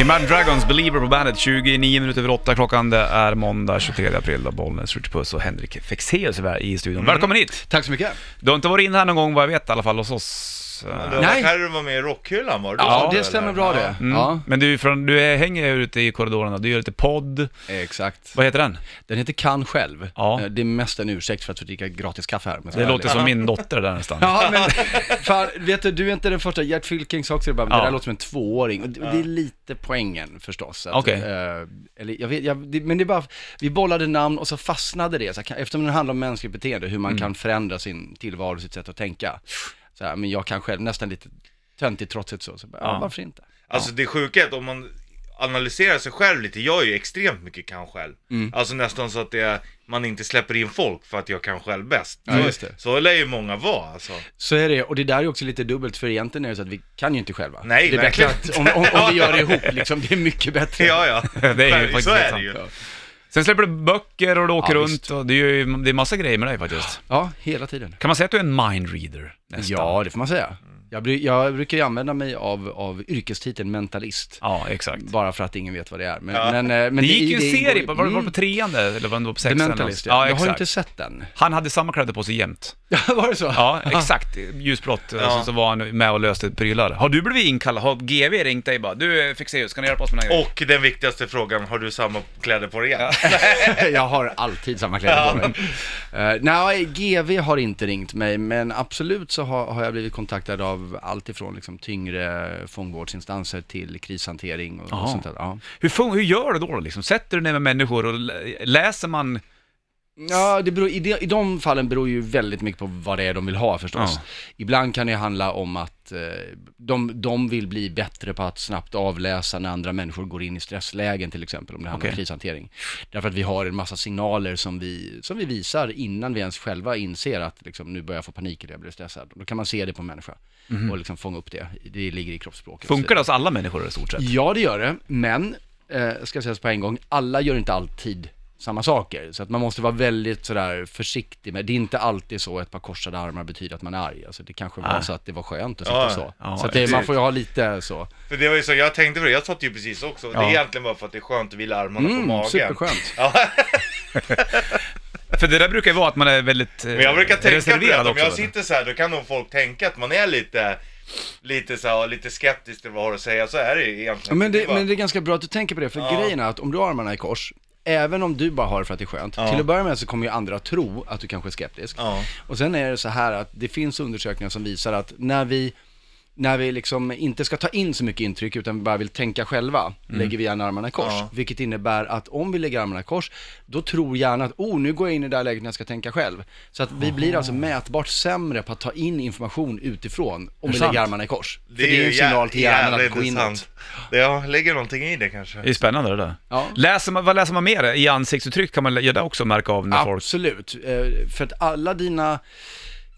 Imagine Dragons Believer på bandet, 29 minuter över 8 klockan. Det är måndag 23 april då Bollnäs, Richard Puss och Henrik Fexeus är i studion. Välkommen hit! Tack så mycket. Du har inte varit inne här någon gång vad jag vet i alla fall hos oss. Det var Nej. här du var med i rockhyllan var det Ja, det stämmer eller? bra det. Mm. Ja, Men du, är från, du är, hänger ute i korridorerna, du gör lite podd. exakt. Vad heter den? Den heter Kan själv. Ja. Eh, Det är mest en ursäkt för att få dricka gratis kaffe här. men Det låter som min dotter där nästan. Ja, men fan, vet du, du är inte den första. Gert Fylking sa också det, bara, Ja. det där låter som en tvååring. Och det, det är lite poängen förstås. att, Okej. eh, eller jag vet, jag, det, men det är bara, vi bollade namn och så fastnade det. Så här, kan- eftersom det handlar om mänskligt beteende, hur man Mm. kan förändra sin tillvaro, sitt sätt att tänka. Så här, men jag kan själv, nästan lite töntigt trotsigt så, så bara, ja. Varför inte? Alltså det sjuka är att om man analyserar sig själv lite, jag är ju extremt mycket kan själv. Mm. Alltså nästan så att det man inte släpper in folk för att jag kan själv bäst. Ja, så, just det. så lär ju många vara alltså. Så är det, och det där är också lite dubbelt, för egentligen är det så att vi kan ju inte själva. Nej, det är bättre verkligen att, om, om, om vi gör det ihop liksom, det är mycket bättre. Ja, ja. Det är ju faktiskt så är sant. det ju. Sen släpper du böcker och du åker Ja, runt visst. och det är ju det är massa grejer med dig faktiskt. Ja, hela tiden. Kan man säga att du är en mindreader nästan? Ja, det får man säga. Jag, bry, jag brukar ju använda mig av, av yrkestiteln mentalist. Ja, exakt. Bara för att ingen vet vad det är. Men, Ja. men, eh, men det gick ju en ingår serie, på, var det var det på Mm, trean det, eller var det på The sexan? Mentalist, ja. ja. Jag har inte sett den. Han hade samma kläder på sig jämt. Ja, var det så? Ja, exakt. Ljusblått. Ja. Så, så var han med och löste prylar. Har du blivit inkallad? Har GV ringt dig bara? Du Fexeus, kan du hjälpa oss med den här? Och den viktigaste frågan, har du samma kläder på dig igen? jag har alltid samma kläder på mig. Uh, nej, GV har inte ringt mig, men absolut så har, har jag blivit kontaktad av allt ifrån liksom, tyngre fångvårdsinstanser till krishantering och, och sånt där. Ja. Hur, fun- hur gör du då? Liksom? Sätter du ner med människor och lä- läser man? Ja, det beror, i, de, i de fallen beror ju väldigt mycket på vad det är de vill ha förstås. Ja. Ibland kan det handla om att eh, de, de vill bli bättre på att snabbt avläsa när andra människor går in i stresslägen till exempel, om det handlar Okej. om krishantering. Därför att vi har en massa signaler som vi, som vi visar innan vi ens själva inser att liksom, nu börjar jag få panik eller jag blir stressad. Då kan man se det på en människa och liksom fånga upp det. Det ligger i kroppsspråket. Funkar det hos alla människor i stort sett? Ja, det gör det, men, eh, ska sägas på en gång, alla gör inte alltid samma saker. Så att man måste vara väldigt sådär försiktig med, det är inte alltid så ett par korsade armar betyder att man är arg. Alltså det kanske var Nej. så att det var skönt att sitta Ja, så. ja, så att det, man får ju ha lite så. För det var ju så, jag tänkte på det, jag satt ju precis också. Det Ja. är egentligen bara för att det är skönt att vila armarna på Mm, magen. superskönt. För det där brukar ju vara att man är väldigt eh, men jag brukar tänka på det, om jag sitter så här, då kan nog folk tänka att man är lite, lite så här, lite skeptisk till vad har att säga, så är det ju egentligen. men, det, bara- men det är ganska bra att du tänker på det, för Ja. grejen är att om du har armarna i kors, även om du bara har det för att det är skönt, Ja. till att börja med så kommer ju andra tro att du kanske är skeptisk. Ja. Och sen är det så här att det finns undersökningar som visar att när vi när vi liksom inte ska ta in så mycket intryck utan vi bara vill tänka själva, lägger vi gärna armarna i kors. Ja. Vilket innebär att om vi lägger armarna i kors, då tror hjärnan att oh, nu går jag in i det här läget när jag ska tänka själv. Så att vi blir alltså mätbart sämre på att ta in information utifrån om det vi sant? lägger armarna i kors. För det är en signal till hjärnan att gå inåt. Inåt. Det ja, lägger någonting i det kanske. Det är spännande det där. Ja. Läser man, vad läser man mer? I ansiktsuttryck kan man ja, det också märka av när folk... Absolut, Eh, för att alla dina,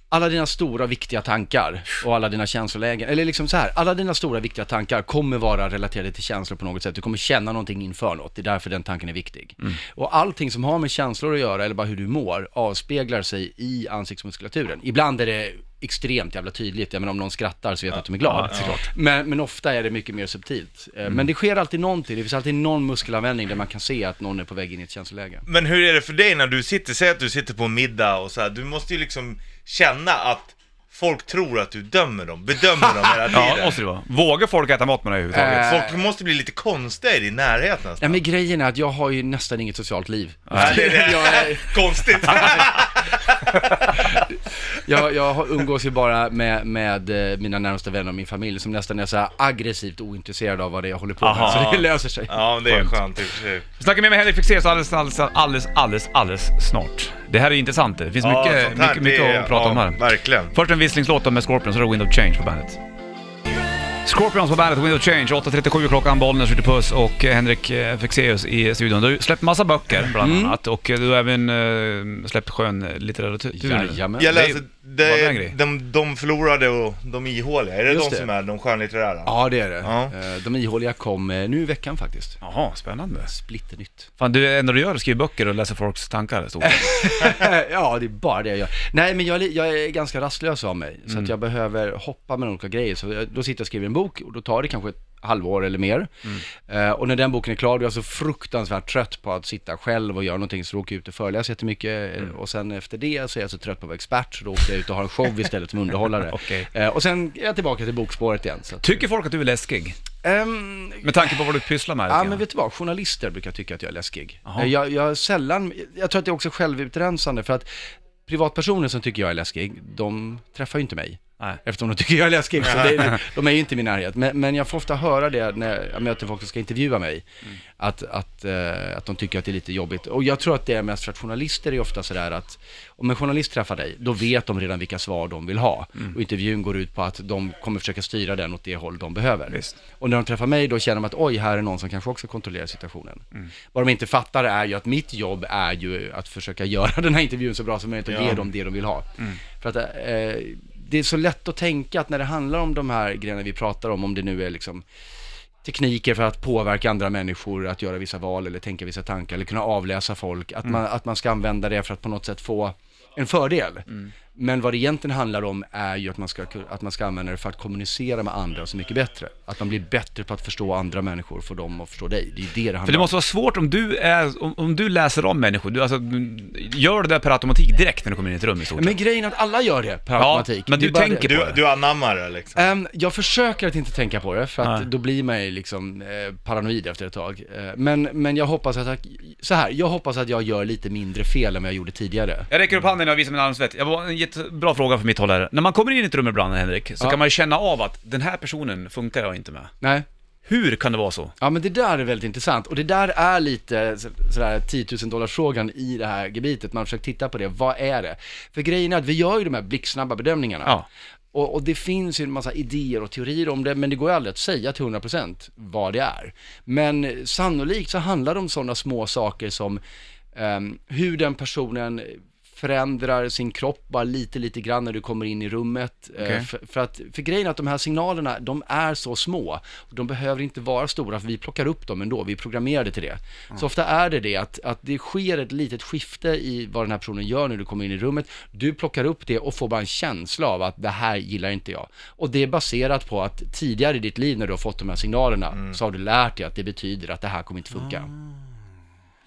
alla dina stora viktiga tankar och alla dina känslolägen, eller liksom så här, alla dina stora viktiga tankar kommer vara relaterade till känslor på något sätt. Du kommer känna någonting inför något, det är därför den tanken är viktig. Och allting som har med känslor att göra, eller bara hur du mår, avspeglar sig i ansiktsmuskulaturen. Ibland är det extremt jävla tydligt, jag menar om någon skrattar så vet jag att de är glad. ja, såklart. Men, men ofta är det mycket mer subtilt. Eh, Men det sker alltid någonting, det finns alltid någon muskelanvändning där man kan se att någon är på väg in i ett känsloläge. Men hur är det för dig när du sitter, säg att du sitter på en middag och så här, du måste ju liksom känna att folk tror att du dömer dem, bedömer dem hela tiden. Ja, måste det vara. Vågar folk äta mat med dig överhuvudtaget? Eh, Folk måste bli lite konstiga i din närhet nästan. Ja men grejen är att jag har ju nästan inget socialt liv. Nej, det, det, jag, är, Konstigt. jag, jag har- umgås ju bara med, med eh, mina närmaste vänner och min familj som nästan är så här aggressivt ointresserade av vad det är jag håller på med. Aha. Så det löser sig. ja, men det är Skönt. i och för sig. Vi snackar mer med Henrik Fexeus alldeles, alldeles, alldeles, alldeles, alldeles snart. Det här är intressant det. finns Ja, mycket, mycket, mycket det att prata ja, om här. Verkligen. Först en visslingslåt med Scorpions, så är det Wind of Change på bandet. Scorpions på bandet, Wind of Change, 8.37 klockan, Bollnäs, skjuter puss och eh, Henrik eh, Fexeus i studion. Du har släppt massa böcker bland Mm. annat och eh, du har även släppt skön litteratur. Jajamän. Jag läser, det, de, de förlorade och de ihåliga, är det Just de det. som är de skönlitterära? Ja det är det. Ja. Eh, De ihåliga kom eh, nu i veckan faktiskt. Jaha, spännande. Splitternytt. Fan, du, enda du gör är att skriva böcker och läsa folks tankar stort ja, det är bara det jag gör. Nej, men jag, jag är ganska rastlös av mig, så Mm. att jag behöver hoppa med olika grejer. Så jag, då sitter jag och skriver en bok och då tar det kanske halvår eller mer. Eh, och när den boken är klar, då är jag så fruktansvärt trött på att sitta själv och göra någonting, så då åker jag ut och föreläser jättemycket. eh, Och sen efter det så är jag så trött på att vara expert, så då åker jag ut och har en show istället som underhållare. Okej. eh, och sen är jag tillbaka till bokspåret igen. Så. Tycker folk att du är läskig? Ehm, Med tanke på vad du pysslar med? Ja, men vet du vad? Journalister brukar tycka att jag är läskig. Eh, Jag, jag sällan, jag tror att det är också självutrensande för att privatpersoner som tycker jag är läskig, de träffar ju inte mig. Nej. Eftersom de tycker jag är läskig, så det, de är ju inte i min närhet. Men, men jag får ofta höra det när jag möter folk som ska intervjua mig, att, att, eh, att de tycker att det är lite jobbigt. Och jag tror att det är mest för att journalister är ofta sådär att, om en journalist träffar dig, då vet de redan vilka svar de vill ha. Och intervjun går ut på att de kommer försöka styra den åt det håll de behöver. Visst. Och när de träffar mig, då känner de att oj, här är någon som kanske också kontrollerar situationen. Vad de inte fattar är ju att mitt jobb är ju att försöka göra den här intervjun så bra som möjligt och Ja. ge dem det de vill ha. För att eh, det är så lätt att tänka att när det handlar om de här grejerna vi pratar om, om det nu är liksom tekniker för att påverka andra människor att göra vissa val eller tänka vissa tankar eller kunna avläsa folk, att, man, att man ska använda det för att på något sätt få en fördel. Men vad det egentligen handlar om är ju att man, ska, att man ska använda det för att kommunicera med andra så mycket bättre. Att man blir bättre på att förstå andra människor, få dem att förstå dig. Det är ju det det handlar För det om. måste vara svårt om du, är, om, om du läser om människor, du, alltså, du gör det där per automatik direkt när du kommer in i ett rum i stort Men grejen är att alla gör det per Ja, automatik. men Det är du tänker det. på Du, det. du anammar det liksom. Ehm, jag försöker att inte tänka på det, för att Nej. då blir man ju liksom eh, paranoid efter ett tag. Eh, men, men jag hoppas att, jag, så här, jag hoppas att jag gör lite mindre fel än vad jag gjorde tidigare. Jag räcker upp handen och visar min armsvett. Jag var en jättebra fråga för mitt håll här. När man kommer in i ett rum ibland, Henrik, så Ja. kan man ju känna av att den här personen funkar jag inte med. Nej. Hur kan det vara så? Ja men det där är väldigt intressant och det där är lite så- sådär 10 000 dollars frågan i det här gebitet. Man försöker titta på det, vad är det? För grejen är att vi gör ju de här blixtsnabba bedömningarna. Ja. Och, och det finns ju en massa idéer och teorier om det, men det går ju aldrig att säga till 100% vad det är. Men sannolikt så handlar det om sådana små saker som ehm, hur den personen förändrar sin kropp bara lite, lite grann när du kommer in i rummet. Eh, Okej. För, för, att, för grejen är att de här signalerna, de är så små. Och de behöver inte vara stora, för vi plockar upp dem ändå, vi är programmerade till det. Så ofta är det det, att, att det sker ett litet skifte i vad den här personen gör när du kommer in i rummet. Du plockar upp det och får bara en känsla av att det här gillar inte jag. Och det är baserat på att tidigare i ditt liv när du har fått de här signalerna, så har du lärt dig att det betyder att det här kommer inte funka.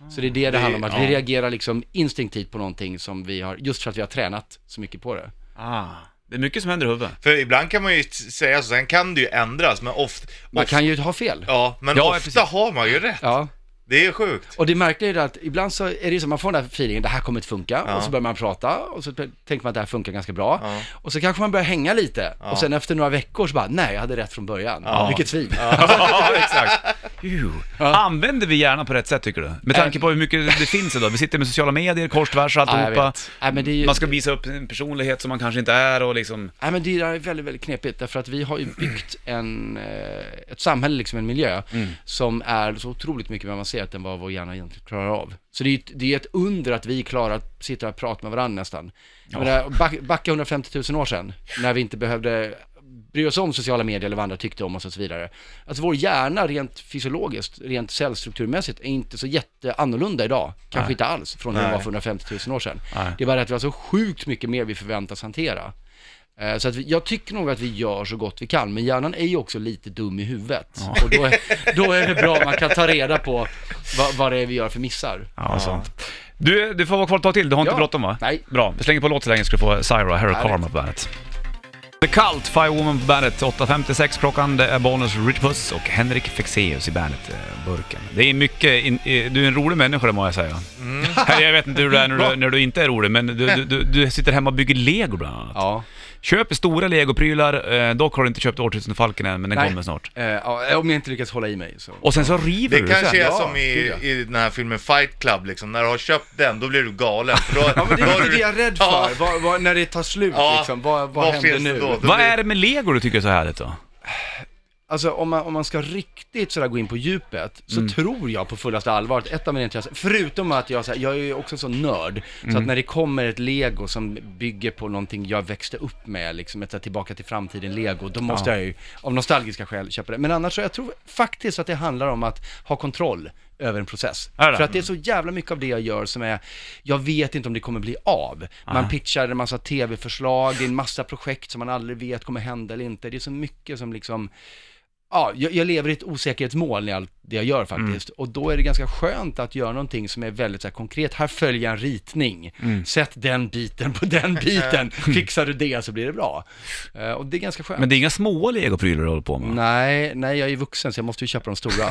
Så det är det det handlar om, att vi reagerar liksom instinktivt på någonting som vi har, just för att vi har tränat så mycket på det. Ah. Det är mycket som händer i huvudet. För ibland kan man ju säga så, sen kan det ju ändras, men ofta... Man kan ju ha fel. Ja, men Ja, ofta precis. har man ju rätt. Ja, Det är sjukt. och det märkliga är att ibland så är det ju så, man får den där feelingen, det här kommer inte funka, Ja. och så börjar man prata, och så tänker man att det här funkar ganska bra, Ja. och så kanske man börjar hänga lite, Ja. och sen efter några veckor så bara, nej, jag hade rätt från början. Ja. Vilket svin. ja, exakt. Ew. Ja. Använder vi hjärnan på rätt sätt tycker du? Med tanke på hur mycket det finns idag. Vi sitter med sociala medier, kors tvärs Ja, jag alltihopa. det är ju... Man ska visa upp en personlighet som man kanske inte är och liksom... Nej men det är väldigt, väldigt knepigt därför att vi har ju byggt en, eh, ett samhälle, liksom en miljö, Mm. som är så otroligt mycket mer avancerat än vad vår hjärna egentligen klarar av. Så det är, det är ett under att vi klarar att sitta och prata med varandra nästan. Ja. Ja. Back, backa 150 000 år sedan, när vi inte behövde bry oss om sociala medier eller vad andra tyckte om oss och så vidare. Alltså vår hjärna rent fysiologiskt, rent cellstrukturmässigt, är inte så jätteannorlunda idag. Kanske Nej. inte alls, från det Nej. var för 150 000 år sedan. Nej. Det är bara att vi har så sjukt mycket mer vi förväntas hantera. Eh, Så att vi, jag tycker nog att vi gör så gott vi kan, men hjärnan är ju också lite dum i huvudet. Och då är, då är det bra om man kan ta reda på vad, vad det är vi gör för missar. Ja, sant. Du, du får vara kvar ett tag till, du har inte Ja. bråttom va? Nej. Bra, vi slänger på låt så länge ska du få Syra, Harry. Karma på bandet. The Cult, Fire Woman på bandet. 8.56 klockan, det är Bonus Rich Puss och Henrik Fexeus i bandet-burken. Det är mycket, in, eh, du är en rolig människa det må jag säga. Här, jag vet inte hur du är när du, när du inte är rolig, men du, du, du, du sitter hemma och bygger lego bland annat. Ja. Köper stora legoprylar, eh, dock har du inte köpt Årtusendefalken än, men den Nej. kommer snart. Eh, ja, om jag inte lyckas hålla i mig så. Och sen så river Det du kanske sen. är Ja, som i, ja. i den här filmen Fight Club liksom, när du har köpt den, då blir du galen. För då, Ja men det då är har lite du- det jag är rädd Ja. för, vad, vad, när det tar slut Ja, liksom, vad, vad, vad händer finns det nu? då? Vad är det med lego du tycker är så härligt då? Alltså om man, om man ska riktigt sådär gå in på djupet, så Mm. tror jag på fullaste allvar att ett av mina intressen, förutom att jag, så här, jag är ju också så nörd, så Mm. att när det kommer ett lego som bygger på någonting jag växte upp med, liksom ett så här tillbaka till framtiden-lego, då måste Ja. jag ju av nostalgiska skäl köpa det. Men annars så jag tror faktiskt att det handlar om att ha kontroll över en process. För att det är så jävla mycket av det jag gör som är, jag vet inte om det kommer bli av. Man Nej. pitchar en massa tv-förslag, det är en massa projekt som man aldrig vet kommer hända eller inte. Det är så mycket som liksom, ja, jag, jag lever i ett osäkerhetsmål i allt det jag gör faktiskt. Och då är det ganska skönt att göra någonting som är väldigt så här, konkret. Här följer jag en ritning. Sätt den biten på den biten. Fixar du det så blir det bra. Eh, och det är ganska skönt. Men det är inga små legoprylar du håller på med? Nej, nej, jag är vuxen så jag måste ju köpa de stora.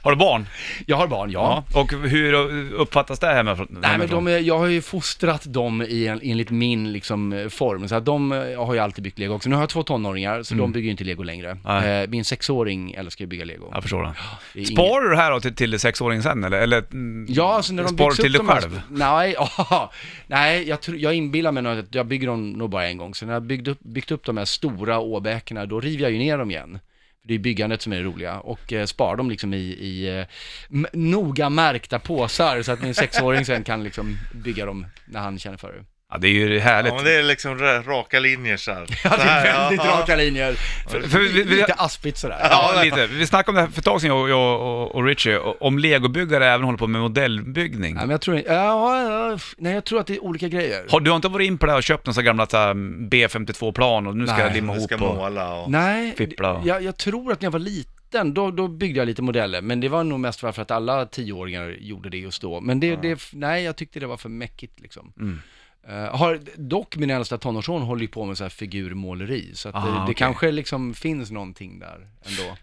Har du barn? Jag har barn, ja. Och hur uppfattas det hemifrån? Nej men de är, jag har ju fostrat dem i en, enligt min liksom, eh, form, så att de eh, har ju alltid byggt lego också. Nu har jag två tonåringar, så de bygger ju inte lego längre. Eh, min sexåring älskar ju att bygga lego. Förstår det. Det är Sparar du det här då till, till sexåringen sen eller? eller mm, Ja, alltså när de sparar byggs du till upp dig de här- själv? Nej, ja, nej jag, tror- jag inbillar mig nog att jag bygger dem nog bara en gång. Så när jag byggt upp, byggt upp de här stora åbäkena, då river jag ju ner dem igen. För Det är byggandet som är det roliga och eh, sparar dem liksom i, i eh, m- noga märkta påsar så att min sexåring sen kan liksom bygga dem när han känner för det. Ja, det är ju härligt. Ja, men det är liksom ra- raka linjer så här. Ja, det är väldigt ja. raka linjer. För, för vi, vi, Lite aspigt sådär. ja, lite. Vi snackade om det här för ett tag sedan, jag, jag och, och Richie, om legobyggare även håller på med modellbyggning. Nej, men jag tror inte, ja, ja, nej jag tror att det är olika grejer. Har du inte varit in på det här och köpt några gamla så här, B52-plan och nu ska Nej, jag limma ihop ska och... måla och... Nej, Fippla. jag, jag tror att när jag var liten, då, då byggde jag lite modeller, men det var nog mest för att alla tioåringar gjorde det just då. Men det, det nej, jag tyckte det var för mäckigt liksom. Mm. Eh, har, dock min äldsta tonårsson håller ju på med så här figurmåleri, så att Ah, det, det okej. kanske liksom finns någonting där ändå.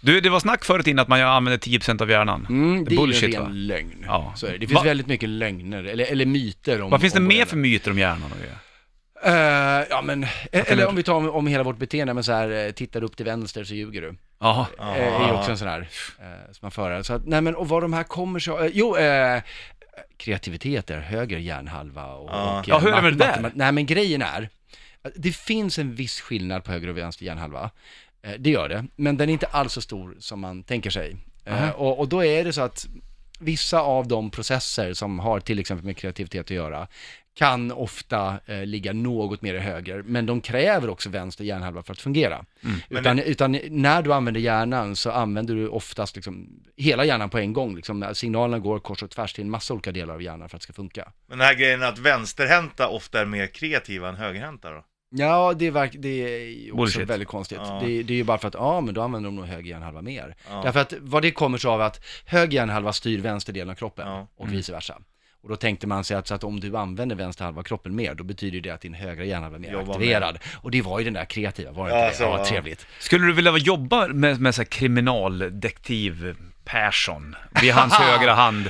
Du, det var snack förut innan att man använder 10% av hjärnan. Mm, det är Bullshit, ju en va? ren lögn. Ja. Så är det. det finns Va- väldigt mycket lögner, eller, eller myter om Vad finns det mer för myter om hjärnan? och? Eh, ja men, eller du- om vi tar om, om hela vårt beteende, men så här, eh, tittar du upp till vänster så ljuger du. Jaha. Eh, är ju också en sån här, eh, som man för. Så att, nej men, och vad de här kommer så, eh, jo, eh, kreativitet är höger hjärnhalva och, Ja. och Ja, hur är det med det Nej men grejen är, att det finns en viss skillnad på höger och vänster hjärnhalva. Eh, det gör det, men den är inte alls så stor som man tänker sig. Aha. och, och då är det så att vissa av de processer som har till exempel med kreativitet att göra, kan ofta eh, ligga något mer i höger, men de kräver också vänster hjärnhalva för att fungera. Utan, utan när du använder hjärnan så använder du oftast liksom hela hjärnan på en gång. Liksom, signalerna går kors och tvärs till en massa olika delar av hjärnan för att det ska funka. Men den här grejen att vänsterhänta ofta är mer kreativa än högerhänta då? Ja, det är, verk, det är också Bullshit. väldigt konstigt. Ja. Det, det är ju bara för att, ja men då använder de nog höger hjärnhalva mer. Ja. Därför att vad det kommer sig av att höger hjärnhalva styr vänster delen av kroppen Ja. och vice versa. Och då tänkte man sig att, så att om du använder vänster halva kroppen mer, då betyder det att din högra hjärnhalva är mer Jobbar aktiverad. Och det var ju den där kreativa, var det Ja, inte det? så, ja. trevligt. Skulle du vilja jobba med, med så här kriminaldetektiv Persson vid hans högra hand?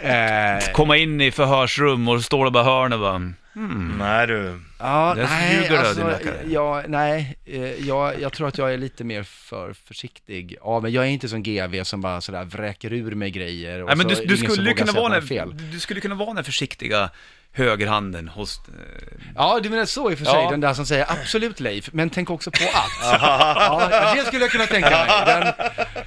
Eh, Komma in i förhörsrum och står och bara hörnet bara... Nej du. Ja, Där nej, ljuger du, alltså, din rackare. ja, nej, eh, jag, jag tror att jag är lite mer för försiktig. Ja, men jag är inte som GV som bara sådär vräker ur mig grejer och Nej, men så du, är du, som skulle kunna vara den, fel. du skulle kunna vara den försiktiga högerhanden hos... eh, Ja, du menar så i och för sig, Ja. den där som säger absolut Leif, men tänk också på att. ja, det skulle jag kunna tänka mig. Den,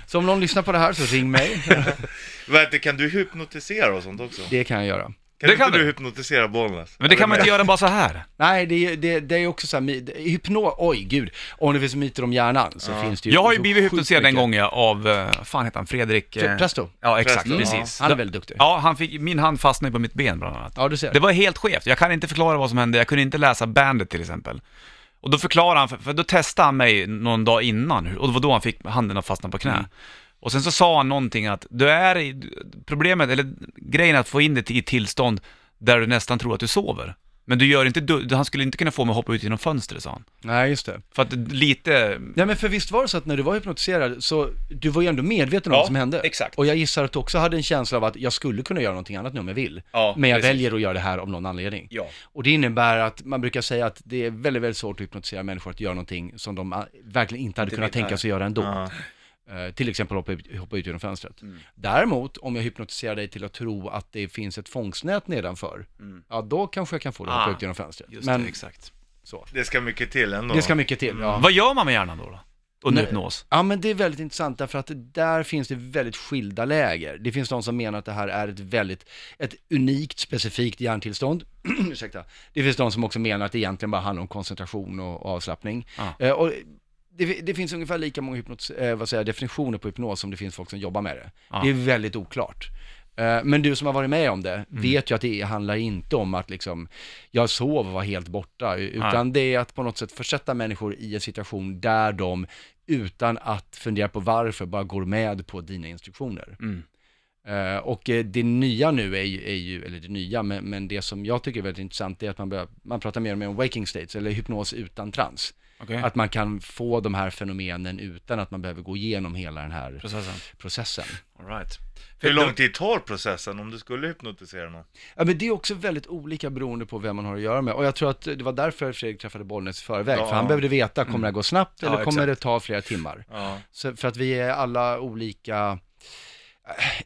så om någon lyssnar på det här så ring mig. Du, kan du hypnotisera och sånt också? Det kan jag göra. Kan Det inte kan du du. hypnotisera Bollnäs? Men det kan man inte göra bara så här. Nej, det, är- det, det är också så här, my- hypnos, oj gud, om det finns myter om hjärnan så finns det ju Jag har ju så blivit sjukt hypnotiserad en mycket. gång ja, av, eh, fan heter han, Fredrik? eh, Presto. Ja, exakt, Presto, ja. precis. Han är väldigt duktig. Ja, han fick, min hand fastnade på mitt ben bland annat. Ja, du ser. Det var helt skevt, jag kan inte förklara vad som hände, jag kunde inte läsa bandet till exempel. Och då förklarade han, för, för då testade han mig någon dag innan, hur- och det var då han fick handen att fastna på knä. Och sen så sa han någonting att, du är i, problemet, eller grejen är att få in det i ett tillstånd där du nästan tror att du sover. Men du gör inte, du, han skulle inte kunna få mig att hoppa ut genom fönstret sa han. Nej, just det. För att lite... Nej men för visst var det så att när du var hypnotiserad så, du var ju ändå medveten om Ja, vad som hände. exakt. Och jag gissar att du också hade en känsla av att jag skulle kunna göra någonting annat nu om jag vill. Ja, men jag precis. väljer att göra det här av någon anledning. Ja. Och det innebär att man brukar säga att det är väldigt, väldigt svårt att hypnotisera människor att göra någonting som de verkligen inte hade Inte kunnat tänka sig göra ändå. Ja. Eh, till exempel hoppa ut, hoppa ut genom fönstret. Mm. Däremot, om jag hypnotiserar dig till att tro att det finns ett fångstnät nedanför, ja då kanske jag kan få dig att hoppa Mm. Ah, ut genom fönstret. Just Men det, exakt. så. Det ska mycket till ändå. Det ska mycket till, ja. Vad gör man med hjärnan då? då? Under hypnos? Ja men det är väldigt intressant därför att där finns det väldigt skilda läger. Det finns de som menar att det här är ett väldigt, ett unikt specifikt hjärntillstånd. Ursäkta. Det finns de som också menar att det egentligen bara handlar om koncentration och, och avslappning. Ja. Eh, och det, det finns ungefär lika många hypnos, eh, vad säger, jag, definitioner på hypnos som det finns folk som jobbar med det. Ja. Det är väldigt oklart. Eh, Men du som har varit med om det Mm. vet ju att det handlar inte om att liksom, jag sov och var helt borta, utan det är att på något sätt försätta människor i en situation där de utan att fundera på varför, bara går med på dina instruktioner. Mm. Eh, och eh, det nya nu är ju, är ju eller det nya, men, men det som jag tycker är väldigt intressant är att man, börjar, man pratar mer och mer om waking states, eller hypnos utan trans. Okej. Att man kan få de här fenomenen utan att man behöver gå igenom hela den här Processen. processen. All right. Hur lång tid tar processen om du skulle hypnotisera någon? Ja, men det är också väldigt olika beroende på vem man har att göra med. Och jag tror att det var därför Fredrik träffade Bollnäs i förväg, Ja. för han behövde veta, kommer det här gå snabbt Mm. Ja, eller kommer exakt. det ta flera timmar? Ja. Så för att vi är alla olika,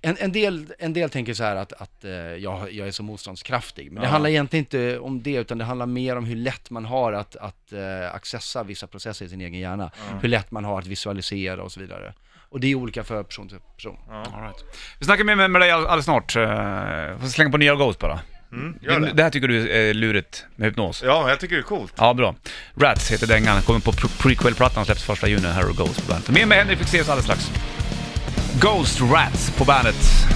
en, en, del, en del tänker så här att, att eh, jag, jag är så motståndskraftig, men det Ja. handlar egentligen inte om det, utan det handlar mer om hur lätt man har att, att eh, accessa vissa processer i sin egen hjärna, hur lätt man har att visualisera och så vidare. Och det är olika för person till person. All right. Vi snackar mer med, med dig all- alldeles snart. Uh, får slänga på nya Ghost bara. Mm, gör Det. det. här tycker du är lurigt med hypnos? Ja, jag tycker det är coolt. Ja, bra. Rats heter dängan, kommer på pre- prequel-plattan, släpps första juni, här och Ghost på bandet. Mer med Henrik Fexeus alldeles strax. Ghost Rats på bandet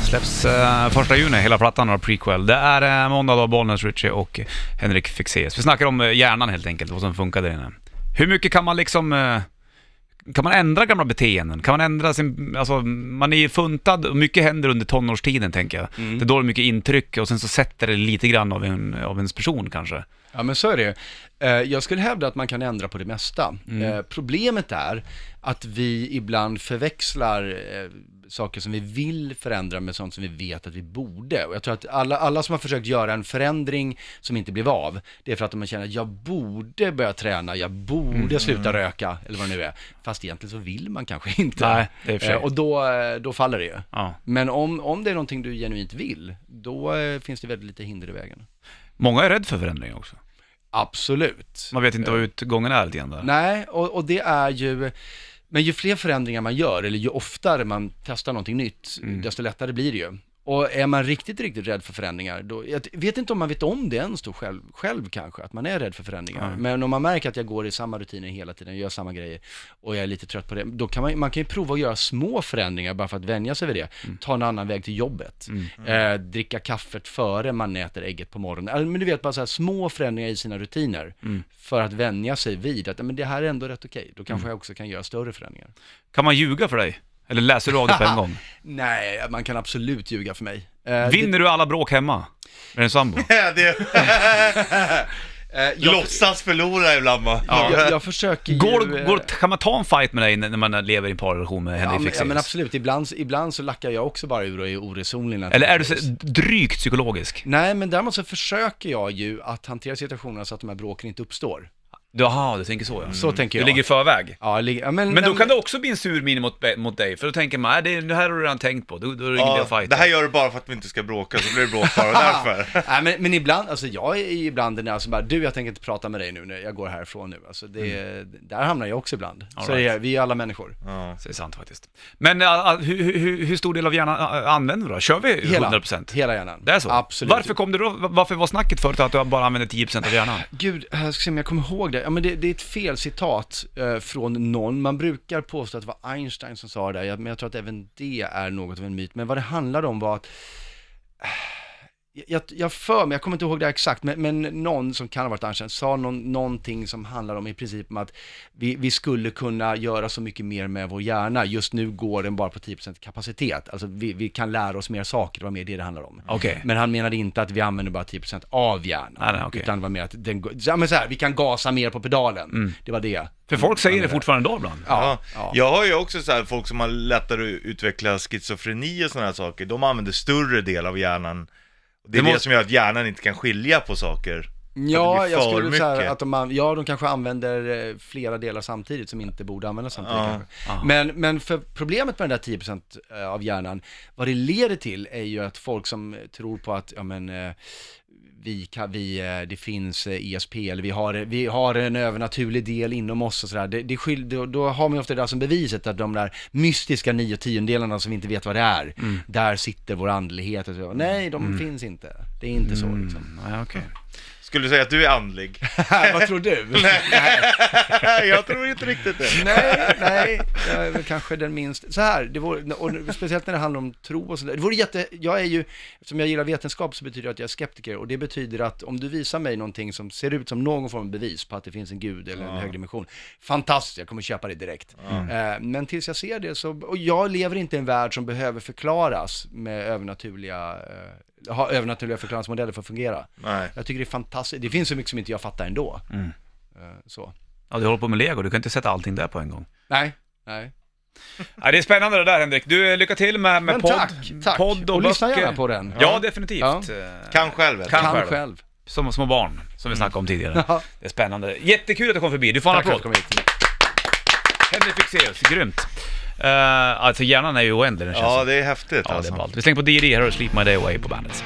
släpps uh, första juni, hela plattan och prequel. Det är uh, måndag då, Bollnäs, Ritchie och Henrik Fexeus. Vi snackar om uh, hjärnan helt enkelt, vad som funkar där inne. Hur mycket kan man liksom... eh, kan man ändra gamla beteenden? Kan man ändra sin... Alltså, man är ju funtad och mycket händer under tonårstiden tänker jag. Mm. Det är då det är mycket intryck och sen så sätter det lite grann av, en, av ens person kanske. Ja men så är det Eh, Jag skulle hävda att man kan ändra på det mesta. Eh, Problemet är att vi ibland förväxlar eh, saker som vi vill förändra med sånt som vi vet att vi borde. Och jag tror att alla, alla som har försökt göra en förändring som inte blev av, det är för att de känner att jag borde börja träna, jag borde sluta röka, eller vad det nu är. Fast egentligen så vill man kanske inte. Nej, det är och för sig. Och då, då faller det ju. Ja. Men om, om det är någonting du genuint vill, då finns det väldigt lite hinder i vägen. Många är rädda för förändring också. Absolut. Man vet inte vad utgången är lite grann där. Nej, och, och det är ju, men ju fler förändringar man gör, eller ju oftare man testar någonting nytt, Mm. desto lättare blir det ju. Och är man riktigt, riktigt rädd för förändringar, då, jag vet inte om man vet om det ens då själv, själv kanske, att man är rädd för förändringar. Nej. Men om man märker att jag går i samma rutiner hela tiden, gör samma grejer, och jag är lite trött på det, då kan man, man kan ju prova att göra små förändringar bara för att vänja sig vid det. Mm. Ta en annan väg till jobbet, eh, dricka kaffet före man äter ägget på morgonen. Alltså, Men du vet, bara så här små förändringar i sina rutiner, Mm. för att vänja sig vid att men det här är ändå rätt okej. Då kanske jag också kan göra större förändringar. Kan man ljuga för dig? Eller läser du av det på en gång? Nej, man kan absolut ljuga för mig. Eh, Vinner du alla bråk hemma? Med din sambo? det, eh, jag, låtsas förlora ibland va? jag, jag försöker ju... Går, eh, går, kan man ta en fight med dig när när man lever i en parrelation med ja, Henrik men, ja men absolut, ibland, ibland så lackar jag också bara ur och är oresonlig. Eller är du så, drygt psykologisk? Nej, men däremot så försöker jag ju att hantera situationerna så att de här bråken inte uppstår. Du, aha, du tänker så ja. Så tänker Du jag. ligger i förväg? Ja, li- ja, men, Men då kan det också bli en sur min mot, mot dig, för då tänker man, nej det, det här har du redan tänkt på, då, då är det ingen idé Ja, att fighta. det här gör du bara för att vi inte ska bråka, så blir det bråk bara därför. Nej, men, men ibland, alltså jag är ju ibland den där som bara, du jag tänker inte prata med dig nu när jag går härifrån nu. Alltså det, där hamnar jag också ibland. All så right. är, vi är alla människor. Ja. Det är sant faktiskt. Men äh, äh, hur, hur, hur stor del av hjärnan äh, använder du då? Kör vi Hela, 100%? hela hjärnan. Det är så? Absolut. Varför kom det då, varför var snacket förut att du bara använder 10% av hjärnan? Gud, jag ska se om jag kommer ihåg det. Ja, men det, det är ett fel citat eh, från någon. Man brukar påstå att det var Einstein som sa det, där, men jag tror att även det är något av en myt. Men vad det handlade om var att jag, jag för mig, jag kommer inte ihåg det exakt, men, men någon som kan ha varit Einstein sa någon, någonting som handlar om i princip om att vi, vi skulle kunna göra så mycket mer med vår hjärna. Just nu går den bara på 10% kapacitet. Alltså vi, vi kan lära oss mer saker, det var mer det det handlar om. Okej. Men han menade inte att vi använder bara 10% av hjärnan. Nej, okej. Utan det var mer att den, går- ja men så här, vi kan gasa mer på pedalen. Det var det. För folk säger det fortfarande idag ibland. Ja. ja. Jag har ju också så här, folk som har lättare att utveckla schizofreni och sådana här saker, de använder större del av hjärnan. Det är Det det, måste- som gör att hjärnan inte kan skilja på saker. Ja, jag skulle säga mycket. att de, ja, de kanske använder eh, flera delar samtidigt som inte borde användas samtidigt Ja. Ja. Men, men för problemet med den där 10% eh, av hjärnan, vad det leder till är ju att folk som tror på att, ja men, eh, vi kan, vi, eh, det finns eh, ESP, eller vi har, vi har en övernaturlig del inom oss och sådär. Det, det skill, då, då har man ju ofta det där som beviset att de där mystiska nio tiondelarna som vi inte vet vad det är, där sitter vår andlighet och så. Nej, de finns inte. Det är inte så liksom. Mm, nej, okej. Skulle du säga att du är andlig? Vad tror du? jag tror inte riktigt det. nej, nej, jag är väl kanske den minst. Så här, det vore, och speciellt när det handlar om tro och sådär. Det vore jätte, jag är ju, eftersom jag gillar vetenskap så betyder det att jag är skeptiker och det betyder att om du visar mig någonting som ser ut som någon form av bevis på att det finns en gud eller en högre dimension, fantastiskt, jag kommer köpa det direkt. Eh, men tills jag ser det så, och jag lever inte i en värld som behöver förklaras med övernaturliga, eh, ha övernaturliga förklaringsmodeller för att fungera. Nej. Jag tycker det är fantastiskt, det finns så mycket som inte jag fattar ändå. Mm. Eh, så. Ja, du håller på med lego, du kan inte sätta allting där på en gång. Nej, nej. Ja, det är spännande det där Henrik. Du, lycka till med, med Men podd, tack, tack. podd och, Och lyssna böcker. gärna på den. Ja, definitivt. Ja. Eh, Kan själv. Kan Kan själv. själv. Som små barn, som vi snackade om tidigare. Ja. Det är spännande. Jättekul att du kom förbi. Du får en applåd. Henrik Fexeus, grymt. Uh, alltså hjärnan är ju oändlig den känns Ja, som. det är häftigt Ja, det alltså. är ballt. Vi slänger på D.D. här och Sleep My Day Away på bandet.